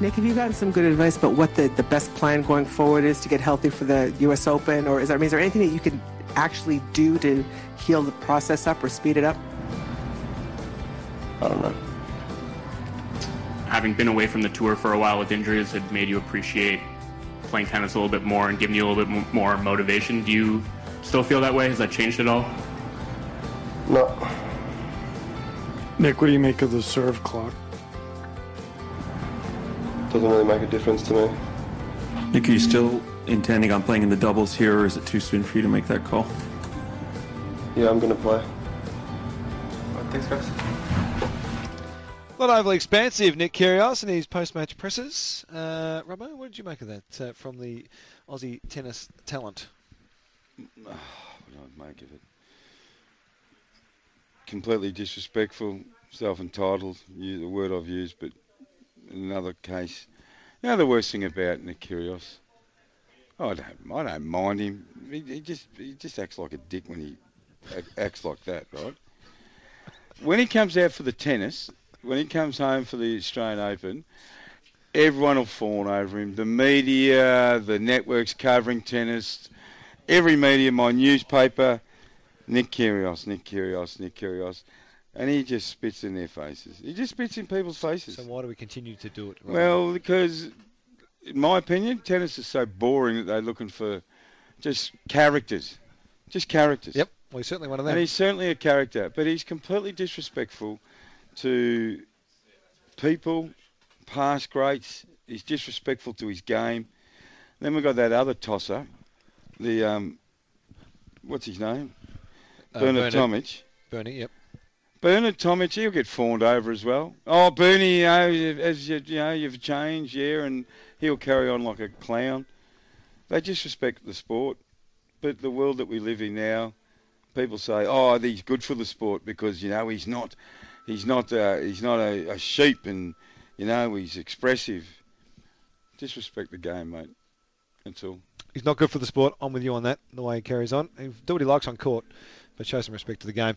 Nick, have you gotten some good advice about what the, the best plan going forward is to get healthy for the U.S. Open? Or is there, I mean, is there anything that you can actually do to heal the process up or speed it up? I don't know. Having been away from the tour for a while with injuries had made you appreciate playing tennis a little bit more and giving you a little bit more motivation. Do you still feel that way? Has that changed at all? No. Nick, what do you make of the serve clock? Doesn't really make a difference to me. Nick, are you still intending on playing in the doubles here, or is it too soon for you to make that call? Yeah, I'm going to play. Thanks, guys. Not overly expansive, Nick Kyrgios and his post-match presses. Uh, Robbo, what did you make of that uh, from the Aussie tennis talent? Oh, what do I make of it? Completely disrespectful, self-entitled, the word I've used, but in another case, know the worst thing about Nick Kyrgios? I don't, I don't mind him. He, he just, he just acts like a dick when he acts like that, right? When he comes out for the tennis, when he comes home for the Australian Open, everyone will fawn over him. The media, the networks covering tennis, every media, my newspaper, Nick Kyrgios, Nick Kyrgios, Nick Kyrgios. And he just spits in their faces. He just spits in people's faces. So why do we continue to do it? Robbo? Well, because, in my opinion, tennis is so boring that they're looking for just characters. Just characters. Yep, well, he's certainly one of them. And he's certainly a character, but he's completely disrespectful to people, past greats. He's disrespectful to his game. Then we've got that other tosser, the um, what's his name, Uh, Bernard Bernard. Tomic. Bernie, yep. Bernard Tomic, he'll get fawned over as well. Oh, Bernie, you know, as you, you know, you've changed, yeah, and he'll carry on like a clown. They disrespect the sport, but the world that we live in now, people say, oh, he's good for the sport because you know he's not, he's not, uh, he's not a, a sheep, and you know he's expressive. Disrespect the game, mate. That's all. He's not good for the sport. I'm with you on that. The way he carries on, he'll do what he likes on court, but show some respect to the game.